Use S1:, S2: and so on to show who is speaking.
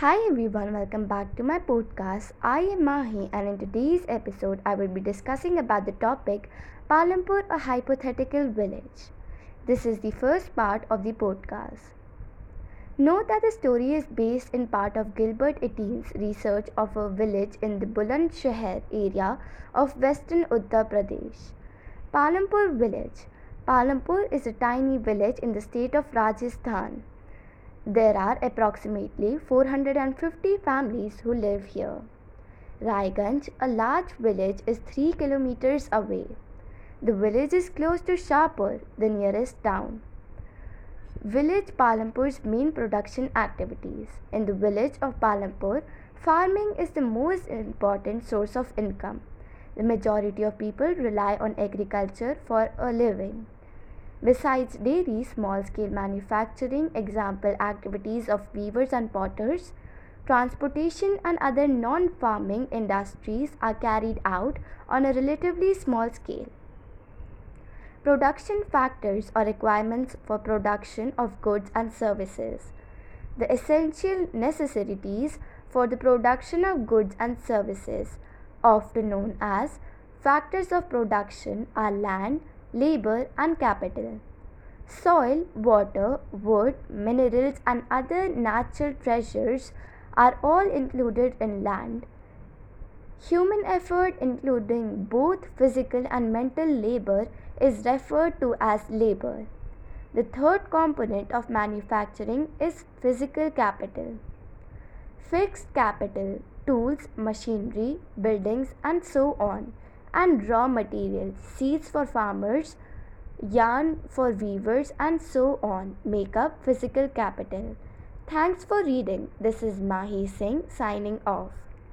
S1: Hi everyone, welcome back to my podcast. I am Mahi, and in today's episode, I will be discussing about the topic Palampur, a hypothetical village. This is the first part of the podcast. Note that the story is based in part of Gilbert Etienne's research of a village in the Bulandshahr area of western Uttar Pradesh. Palampur village. Palampur is a tiny village in the state of Rajasthan. There are approximately 450 families who live here. Raiganj, a large village, is 3 kilometers away. The village is close to Shahpur, the nearest town. Village Palampur's main production activities. In the village of Palampur, farming is the most important source of income. The majority of people rely on agriculture for a living. Besides dairy, small scale manufacturing, example activities of weavers and potters, transportation and other non farming industries are carried out on a relatively small scale. Production factors or requirements for production of goods and services. The essential necessities for the production of goods and services, often known as factors of production, are land, labor, and capital. Soil, water, wood, minerals, and other natural treasures are all included in land. Human effort, including both physical and mental labor, is referred to as labor. The third component of manufacturing is physical capital. Fixed capital, tools, machinery, buildings, and so on and raw materials, seeds for farmers, yarn for weavers, and so on make up physical capital. Thanks for reading. This is Mahi Singh signing off.